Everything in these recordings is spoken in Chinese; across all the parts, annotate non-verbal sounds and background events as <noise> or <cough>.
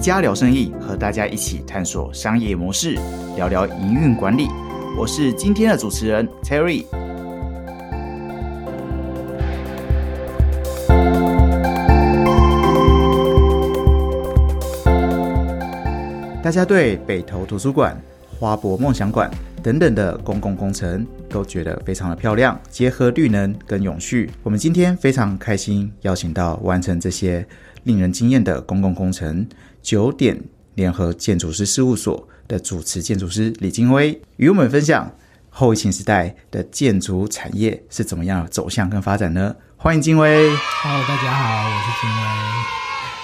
家聊生意，和大家一起探索商业模式，聊聊营运管理。我是今天的主持人 Terry。大家对北投图书馆、花博梦想馆等等的公共工程都觉得非常的漂亮，结合绿能跟永续。我们今天非常开心，邀请到完成这些令人惊艳的公共工程九点联合建筑师事务所的主持建筑师李金威，与我们分享后疫情时代的建筑产业是怎么样走向跟发展呢？欢迎金威。Hello，大家好，我是金威。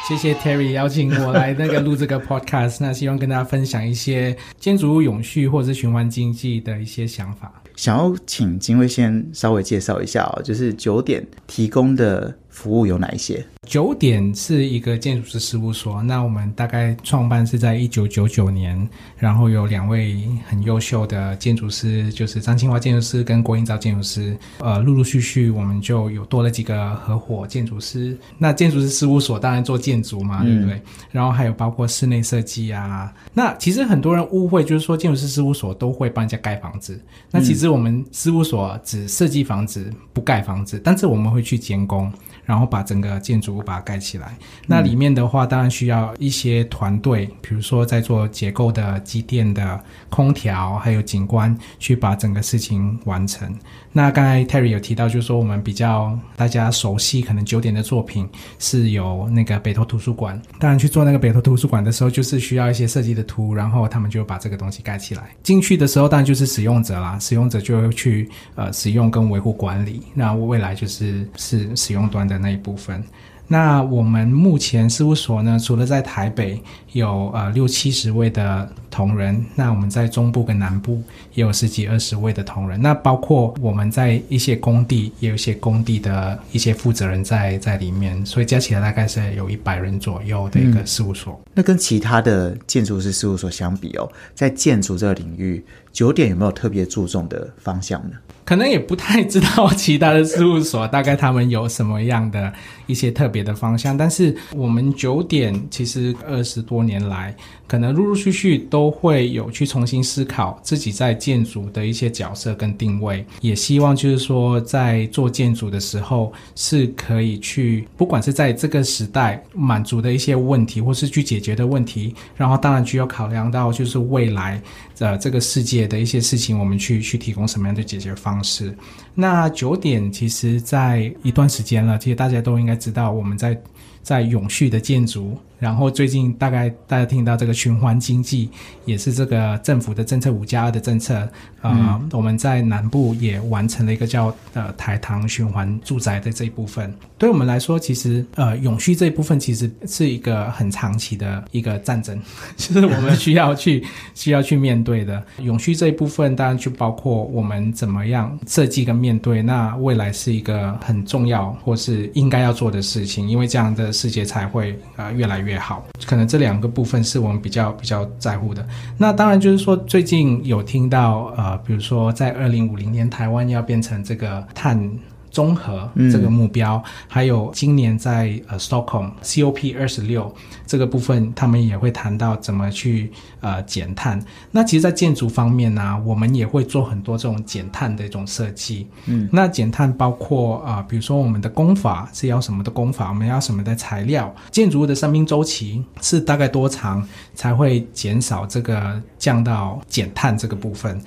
谢谢 Terry 邀请我来那个录这个 podcast，那希望跟大家分享一些建筑物永续或者是循环经济的一些想法。想要请金威先稍微介绍一下哦，就是九点提供的服务有哪一些？九点是一个建筑师事务所，那我们大概创办是在一九九九年，然后有两位很优秀的建筑师，就是张清华建筑师跟郭英昭建筑师，呃，陆陆续续我们就有多了几个合伙建筑师。那建筑师事务所当然做建筑嘛，对不对？然后还有包括室内设计啊。那其实很多人误会，就是说建筑师事务所都会帮人家盖房子，那其实我们事务所只设计房子，不盖房子，但是我们会去监工。然后把整个建筑物把它盖起来。那里面的话，当然需要一些团队，比如说在做结构的、机电的、空调，还有景观，去把整个事情完成。那刚才 Terry 有提到，就是说我们比较大家熟悉，可能九点的作品是有那个北投图书馆。当然去做那个北投图书馆的时候，就是需要一些设计的图，然后他们就把这个东西盖起来。进去的时候，当然就是使用者啦，使用者就会去呃使用跟维护管理。那未来就是是使用端的那一部分。那我们目前事务所呢，除了在台北有呃六七十位的同仁，那我们在中部跟南部也有十几二十位的同仁。那包括我们在一些工地，也有一些工地的一些负责人在在里面，所以加起来大概是有一百人左右的一个事务所。那跟其他的建筑师事务所相比哦，在建筑这个领域，九点有没有特别注重的方向呢？可能也不太知道其他的事务所大概他们有什么样的一些特别的方向，但是我们九点其实二十多年来，可能陆陆续续都会有去重新思考自己在建筑的一些角色跟定位，也希望就是说在做建筑的时候是可以去，不管是在这个时代满足的一些问题，或是去解决的问题，然后当然需要考量到就是未来呃这个世界的一些事情，我们去去提供什么样的解决方式。那九点其实在一段时间了，其实大家都应该知道我们在在永续的建筑。然后最近大概大家听到这个循环经济，也是这个政府的政策五加二的政策，呃，嗯、我们在南部也完成了一个叫呃台糖循环住宅的这一部分。对我们来说，其实呃永续这一部分其实是一个很长期的一个战争，<laughs> 就是我们需要去 <laughs> 需要去面对的。永续这一部分当然就包括我们怎么样设计跟面对，那未来是一个很重要或是应该要做的事情，因为这样的世界才会呃越来越。越好，可能这两个部分是我们比较比较在乎的。那当然就是说，最近有听到呃，比如说在二零五零年台湾要变成这个碳。综合这个目标，嗯、还有今年在呃 Stockholm COP 二十六这个部分，他们也会谈到怎么去呃减碳。那其实，在建筑方面呢、啊，我们也会做很多这种减碳的一种设计。嗯，那减碳包括啊、呃，比如说我们的工法是要什么的工法，我们要什么的材料，建筑物的生命周期是大概多长才会减少这个降到减碳这个部分。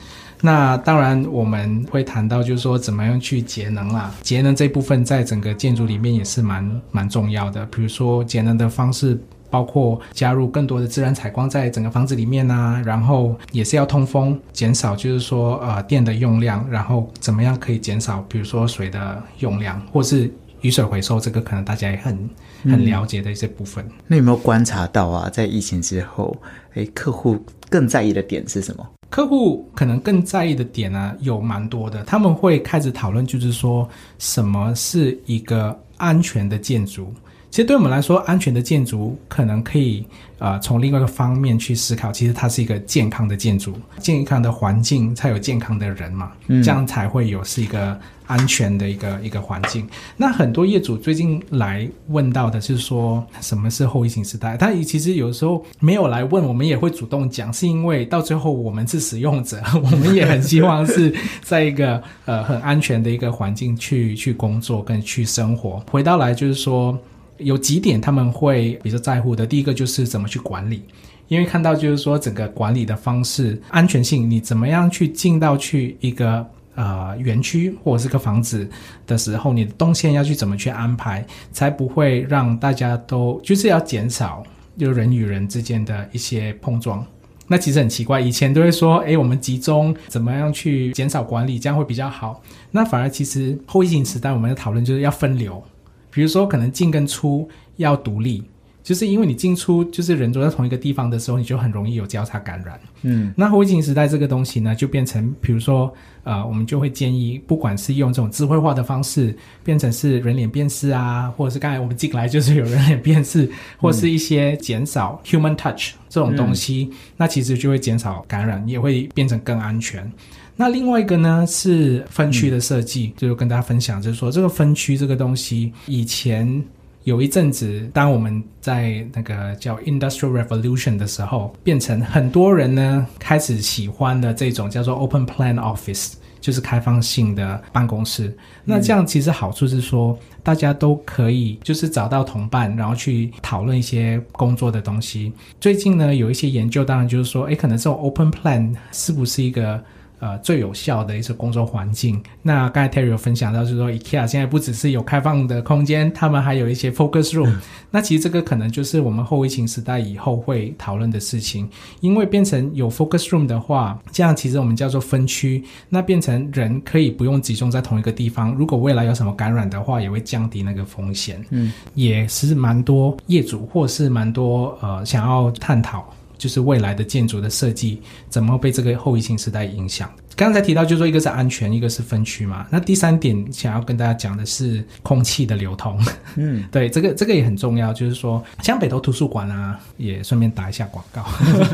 那当然，我们会谈到，就是说怎么样去节能啦。节能这部分在整个建筑里面也是蛮蛮重要的。比如说节能的方式，包括加入更多的自然采光在整个房子里面啊，然后也是要通风，减少就是说呃电的用量，然后怎么样可以减少，比如说水的用量，或是雨水回收，这个可能大家也很很了解的一些部分。嗯、那有没有观察到啊，在疫情之后，哎，客户更在意的点是什么？客户可能更在意的点呢、啊，有蛮多的，他们会开始讨论，就是说什么是一个安全的建筑。其实对我们来说，安全的建筑可能可以呃从另外一个方面去思考，其实它是一个健康的建筑，健康的环境才有健康的人嘛，嗯、这样才会有是一个安全的一个一个环境。那很多业主最近来问到的是说，什么是后疫情时代？他其实有时候没有来问，我们也会主动讲，是因为到最后我们是使用者，<laughs> 我们也很希望是在一个呃很安全的一个环境去去工作跟去生活。回到来就是说，有几点他们会比较在乎的，第一个就是怎么去管理。因为看到就是说整个管理的方式安全性，你怎么样去进到去一个呃园区或者是个房子的时候，你的动线要去怎么去安排，才不会让大家都就是要减少就人与人之间的一些碰撞。那其实很奇怪，以前都会说，诶，我们集中怎么样去减少管理，这样会比较好。那反而其实后疫情时代，我们的讨论就是要分流，比如说可能进跟出要独立。就是因为你进出就是人都在同一个地方的时候，你就很容易有交叉感染。嗯，那后疫情时代这个东西呢，就变成比如说，呃，我们就会建议，不管是用这种智慧化的方式，变成是人脸辨识啊，或者是刚才我们进来就是有人脸辨识，或是一些减少 human touch 这种东西，那其实就会减少感染，也会变成更安全。那另外一个呢是分区的设计，就跟大家分享，就是说这个分区这个东西以前。有一阵子，当我们在那个叫 Industrial Revolution 的时候，变成很多人呢开始喜欢的这种叫做 Open Plan Office，就是开放性的办公室。那这样其实好处是说，大家都可以就是找到同伴，然后去讨论一些工作的东西。最近呢，有一些研究，当然就是说，诶，可能这种 Open Plan 是不是一个？呃，最有效的一些工作环境。那刚才 Terry 有分享到，就是说 IKEA 现在不只是有开放的空间，他们还有一些 focus room。那其实这个可能就是我们后疫情时代以后会讨论的事情，因为变成有 focus room 的话，这样其实我们叫做分区，那变成人可以不用集中在同一个地方。如果未来有什么感染的话，也会降低那个风险。嗯，也是蛮多业主或是蛮多呃想要探讨。就是未来的建筑的设计怎么被这个后疫情时代影响？刚才提到，就是说一个是安全，一个是分区嘛。那第三点想要跟大家讲的是空气的流通。嗯，<laughs> 对，这个这个也很重要。就是说，像北投图书馆啊，也顺便打一下广告。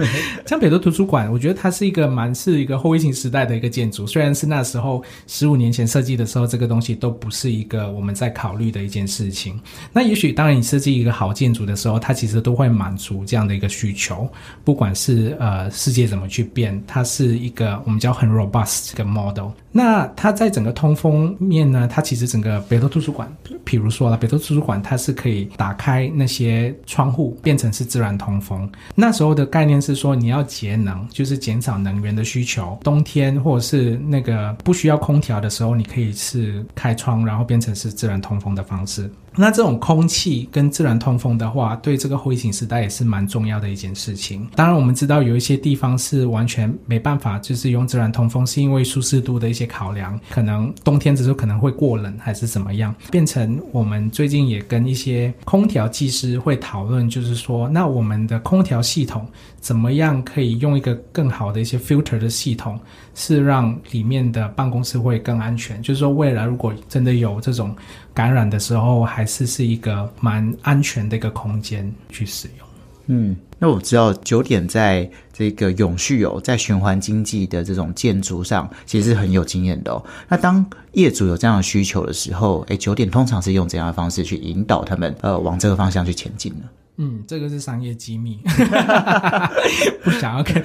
<laughs> 像北投图书馆，我觉得它是一个蛮是一个后疫情时代的一个建筑。虽然是那时候十五年前设计的时候，这个东西都不是一个我们在考虑的一件事情。那也许当然你设计一个好建筑的时候，它其实都会满足这样的一个需求。不管是呃世界怎么去变，它是一个我们叫很 robust 这个 model。那它在整个通风面呢，它其实整个北投图书馆，譬如说了，北投图书馆它是可以打开那些窗户，变成是自然通风。那时候的概念是说，你要节能，就是减少能源的需求。冬天或者是那个不需要空调的时候，你可以是开窗，然后变成是自然通风的方式。那这种空气跟自然通风的话，对这个后疫情时代也是蛮重要的一件事情。当然，我们知道有一些地方是完全没办法，就是用自然通风，是因为舒适度的一些考量，可能冬天的时候可能会过冷，还是怎么样，变成我们最近也跟一些空调技师会讨论，就是说，那我们的空调系统怎么样可以用一个更好的一些 filter 的系统，是让里面的办公室会更安全。就是说，未来如果真的有这种。感染的时候，还是是一个蛮安全的一个空间去使用。嗯，那我知道九点在这个永续哦在循环经济的这种建筑上，其实是很有经验的哦。那当业主有这样的需求的时候，哎，九点通常是用怎样的方式去引导他们，呃，往这个方向去前进呢？嗯，这个是商业机密，<laughs> 不想要跟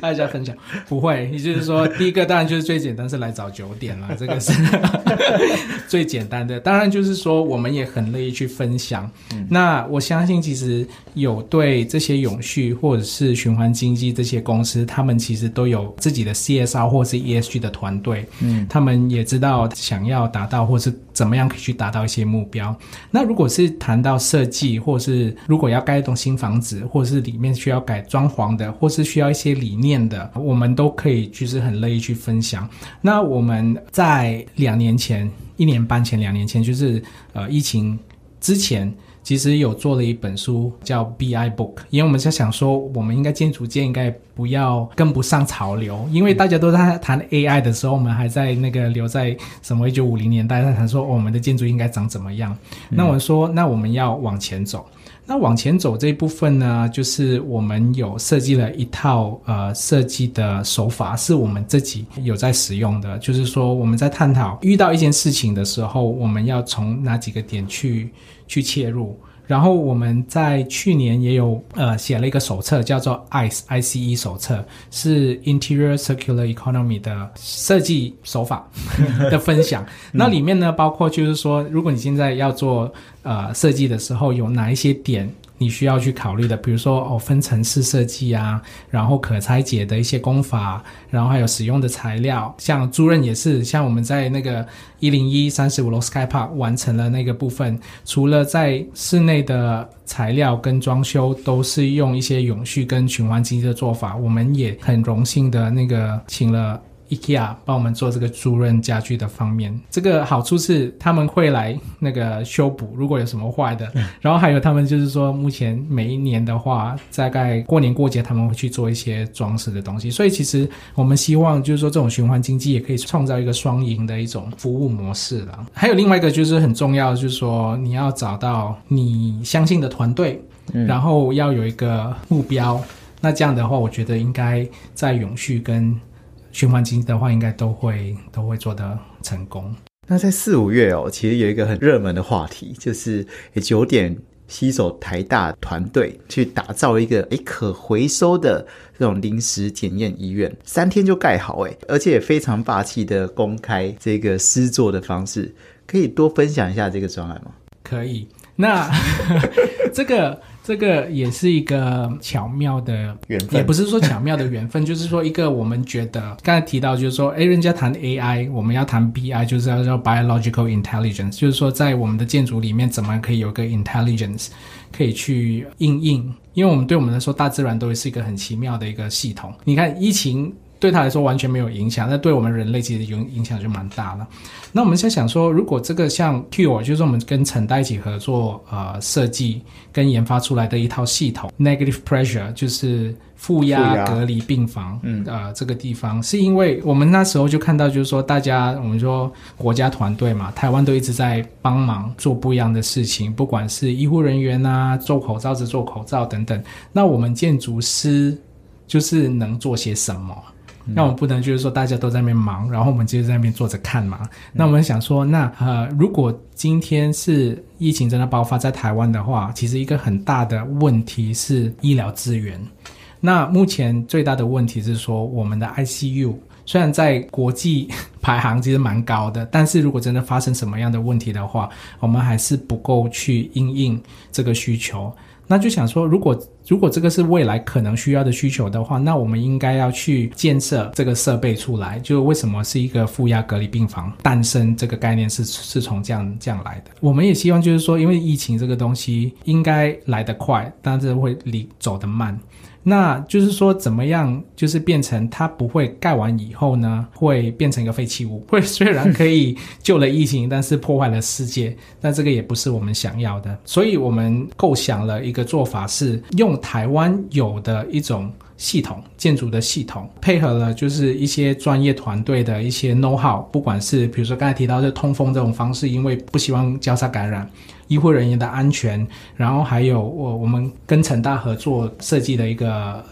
大家分享。不会，也就是说，第一个当然就是最简单，是来找九点了，这个是 <laughs> 最简单的。当然就是说，我们也很乐意去分享。那我相信，其实有对这些永续或者是循环经济这些公司，他们其实都有自己的 CSR 或是 ESG 的团队。嗯，他们也知道想要达到或是怎么样可以去达到一些目标。那如果是谈到设计，或是如果要盖一栋新房子，或者是里面需要改装潢的，或是需要一些理念的，我们都可以就是很乐意去分享。那我们在两年前、一年半前、两年前，就是呃疫情之前，其实有做了一本书叫 BI Book，因为我们在想说，我们应该建筑界应该。不要跟不上潮流，因为大家都在谈 AI 的时候，我们还在那个留在什么一九五零年代在谈说我们的建筑应该长怎么样。那我说，那我们要往前走。那往前走这一部分呢，就是我们有设计了一套呃设计的手法，是我们自己有在使用的。就是说，我们在探讨遇到一件事情的时候，我们要从哪几个点去去切入。然后我们在去年也有呃写了一个手册，叫做 ICE ICE 手册，是 Interior Circular Economy 的设计手法 <laughs> 的分享。那里面呢，包括就是说，如果你现在要做呃设计的时候，有哪一些点？你需要去考虑的，比如说哦，分层式设计啊，然后可拆解的一些工法，然后还有使用的材料，像租赁也是，像我们在那个一零一三十五楼 Sky Park 完成了那个部分，除了在室内的材料跟装修都是用一些永续跟循环经济的做法，我们也很荣幸的那个请了。IKEA 帮我们做这个租赁家具的方面，这个好处是他们会来那个修补，如果有什么坏的。然后还有他们就是说，目前每一年的话，大概过年过节他们会去做一些装饰的东西。所以其实我们希望就是说，这种循环经济也可以创造一个双赢的一种服务模式了。还有另外一个就是很重要，就是说你要找到你相信的团队，然后要有一个目标。那这样的话，我觉得应该在永续跟循环经济的话，应该都会都会做得成功。那在四五月哦，其实有一个很热门的话题，就是九点携手台大团队去打造一个诶可回收的这种临时检验医院，三天就盖好诶，而且也非常霸气的公开这个施作的方式，可以多分享一下这个专案吗？可以，那 <laughs> 这个。这个也是一个巧妙的缘分，也不是说巧妙的缘分，<laughs> 就是说一个我们觉得刚才提到，就是说，哎，人家谈 AI，我们要谈 BI，就是要叫 biological intelligence，就是说在我们的建筑里面，怎么可以有个 intelligence 可以去应应？因为我们对我们来说，大自然都是一个很奇妙的一个系统。你看疫情。对他来说完全没有影响，那对我们人类其实影影响就蛮大了。那我们在想说，如果这个像 Cure，就是我们跟陈代一起合作，呃，设计跟研发出来的一套系统，Negative Pressure 就是负压隔离病房，嗯，呃，这个地方是因为我们那时候就看到，就是说大家我们说国家团队嘛，台湾都一直在帮忙做不一样的事情，不管是医护人员啊，做口罩、制做口罩等等，那我们建筑师就是能做些什么？那我们不能就是说大家都在那边忙，然后我们就在那边坐着看嘛。那我们想说，那呃，如果今天是疫情真的爆发在台湾的话，其实一个很大的问题是医疗资源。那目前最大的问题是说，我们的 ICU 虽然在国际排行其实蛮高的，但是如果真的发生什么样的问题的话，我们还是不够去应应这个需求。那就想说，如果如果这个是未来可能需要的需求的话，那我们应该要去建设这个设备出来。就为什么是一个负压隔离病房诞生这个概念是是从这样这样来的？我们也希望就是说，因为疫情这个东西应该来得快，但是会离走得慢。那就是说，怎么样，就是变成它不会盖完以后呢，会变成一个废弃物，<laughs> 会虽然可以救了疫情，但是破坏了世界，但这个也不是我们想要的。所以我们构想了一个做法，是用台湾有的一种系统，建筑的系统，配合了就是一些专业团队的一些 know how，不管是比如说刚才提到的通风这种方式，因为不希望交叉感染。医护人员的安全，然后还有我我们跟成大合作设计的一个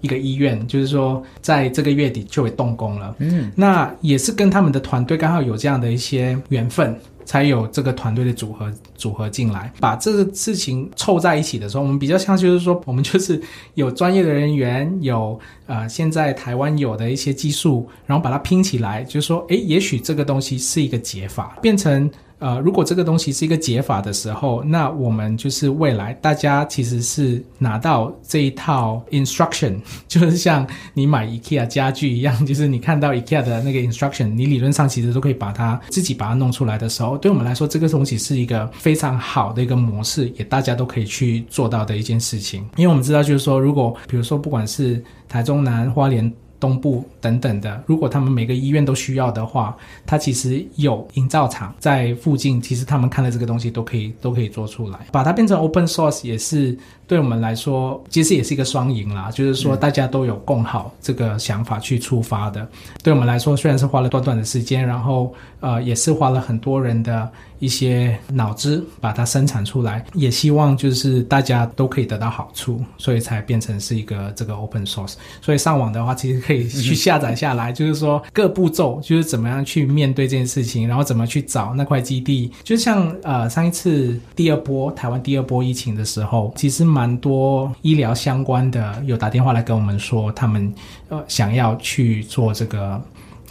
一个医院，就是说在这个月底就会动工了。嗯，那也是跟他们的团队刚好有这样的一些缘分，才有这个团队的组合组合进来，把这个事情凑在一起的时候，我们比较像就是说，我们就是有专业的人员，有呃现在台湾有的一些技术，然后把它拼起来，就是说，诶，也许这个东西是一个解法，变成。呃，如果这个东西是一个解法的时候，那我们就是未来大家其实是拿到这一套 instruction，<laughs> 就是像你买 IKEA 家具一样，就是你看到 IKEA 的那个 instruction，你理论上其实都可以把它自己把它弄出来的时候，对我们来说，这个东西是一个非常好的一个模式，也大家都可以去做到的一件事情。因为我们知道，就是说，如果比如说不管是台中南花莲。东部等等的，如果他们每个医院都需要的话，它其实有营造厂在附近，其实他们看了这个东西都可以都可以做出来，把它变成 open source 也是对我们来说，其实也是一个双赢啦，就是说大家都有共好这个想法去出发的，对我们来说虽然是花了短短的时间，然后呃也是花了很多人的。一些脑子把它生产出来，也希望就是大家都可以得到好处，所以才变成是一个这个 open source。所以上网的话，其实可以去下载下来，就是说各步骤就是怎么样去面对这件事情，然后怎么去找那块基地。就像呃上一次第二波台湾第二波疫情的时候，其实蛮多医疗相关的有打电话来跟我们说，他们呃想要去做这个。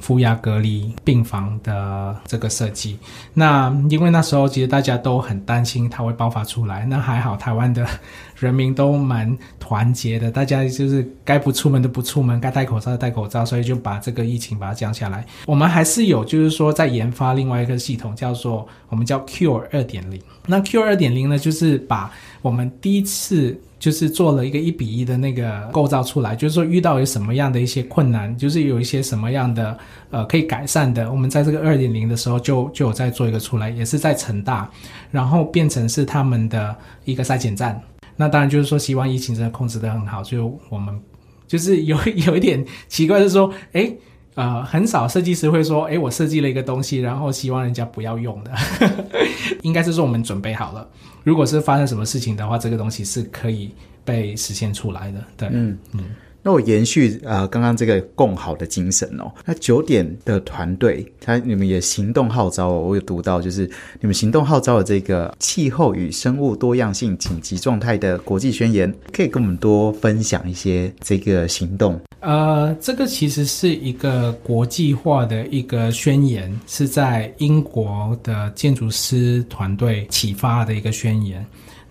负压隔离病房的这个设计，那因为那时候其实大家都很担心它会爆发出来，那还好台湾的人民都蛮团结的，大家就是该不出门都不出门，该戴口罩的戴口罩，所以就把这个疫情把它降下来。我们还是有就是说在研发另外一个系统，叫做我们叫 Cure 二点零。那 Cure 二点零呢，就是把我们第一次。就是做了一个一比一的那个构造出来，就是说遇到有什么样的一些困难，就是有一些什么样的呃可以改善的，我们在这个二点零的时候就就有在做一个出来，也是在成大，然后变成是他们的一个筛检站。那当然就是说希望疫情真的控制得很好，就我们就是有 <laughs> 有一点奇怪，是说哎。呃，很少设计师会说：“诶，我设计了一个东西，然后希望人家不要用的。<laughs> ”应该是说我们准备好了，如果是发生什么事情的话，这个东西是可以被实现出来的。对，嗯嗯。那我延续啊，刚刚这个共好的精神哦。那九点的团队，他你们也行动号召哦。我有读到，就是你们行动号召的这个气候与生物多样性紧急状态的国际宣言，可以跟我们多分享一些这个行动。呃，这个其实是一个国际化的一个宣言，是在英国的建筑师团队启发的一个宣言。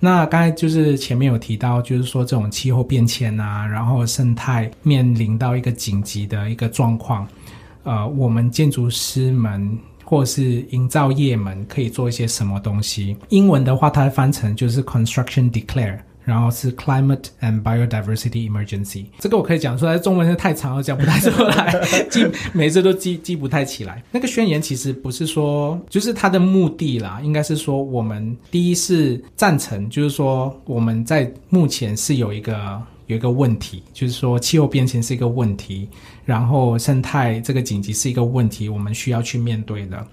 那刚才就是前面有提到，就是说这种气候变迁啊，然后生态面临到一个紧急的一个状况，呃，我们建筑师们或是营造业们可以做一些什么东西？英文的话，它翻成就是 construction declare。然后是 climate and biodiversity emergency，这个我可以讲出来，中文是太长了，讲不太出来，<laughs> 记每次都记记不太起来。那个宣言其实不是说，就是它的目的啦，应该是说我们第一是赞成，就是说我们在目前是有一个有一个问题，就是说气候变迁是一个问题，然后生态这个紧急是一个问题，我们需要去面对的。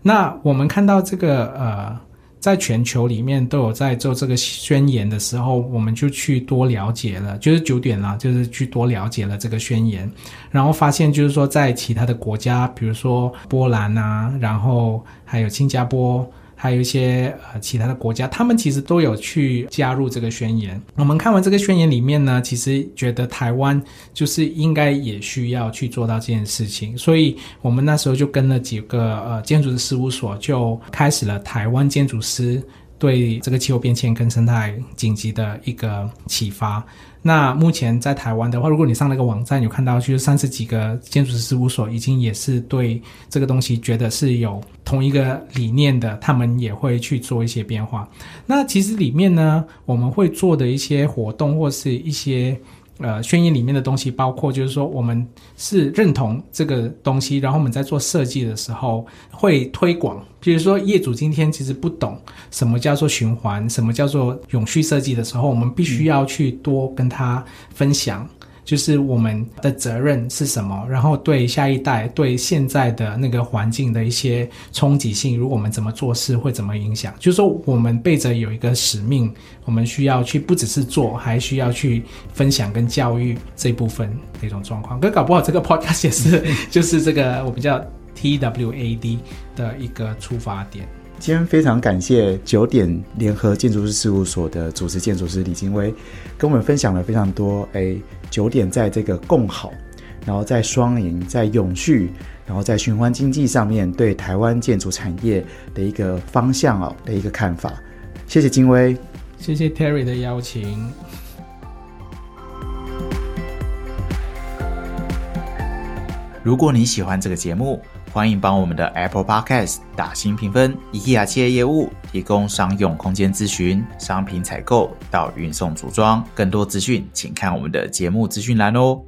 那我们看到这个呃。在全球里面都有在做这个宣言的时候，我们就去多了解了，就是九点了，就是去多了解了这个宣言，然后发现就是说在其他的国家，比如说波兰啊，然后还有新加坡。还有一些呃其他的国家，他们其实都有去加入这个宣言。我们看完这个宣言里面呢，其实觉得台湾就是应该也需要去做到这件事情，所以我们那时候就跟了几个呃建筑师事务所，就开始了台湾建筑师对这个气候变迁跟生态紧急的一个启发。那目前在台湾的话，如果你上那个网站有看到，就是三十几个建筑师事务所已经也是对这个东西觉得是有同一个理念的，他们也会去做一些变化。那其实里面呢，我们会做的一些活动或是一些。呃，宣言里面的东西包括，就是说我们是认同这个东西，然后我们在做设计的时候会推广。比如说，业主今天其实不懂什么叫做循环，什么叫做永续设计的时候，我们必须要去多跟他分享。就是我们的责任是什么？然后对下一代、对现在的那个环境的一些冲击性，如果我们怎么做事会怎么影响？就是说，我们背着有一个使命，我们需要去不只是做，还需要去分享跟教育这部分那种状况。可搞不好这个 podcast 也是，<laughs> 就是这个我们叫 TWAD 的一个出发点。今天非常感谢九点联合建筑师事务所的主持建筑师李金威，跟我们分享了非常多。哎，九点在这个共好，然后在双赢，在永续，然后在循环经济上面对台湾建筑产业的一个方向哦的一个看法。谢谢金威，谢谢 Terry 的邀请。如果你喜欢这个节目，欢迎帮我们的 Apple Podcast 打新评分。IKEA 企业业务提供商用空间咨询、商品采购到运送组装，更多资讯请看我们的节目资讯栏哦。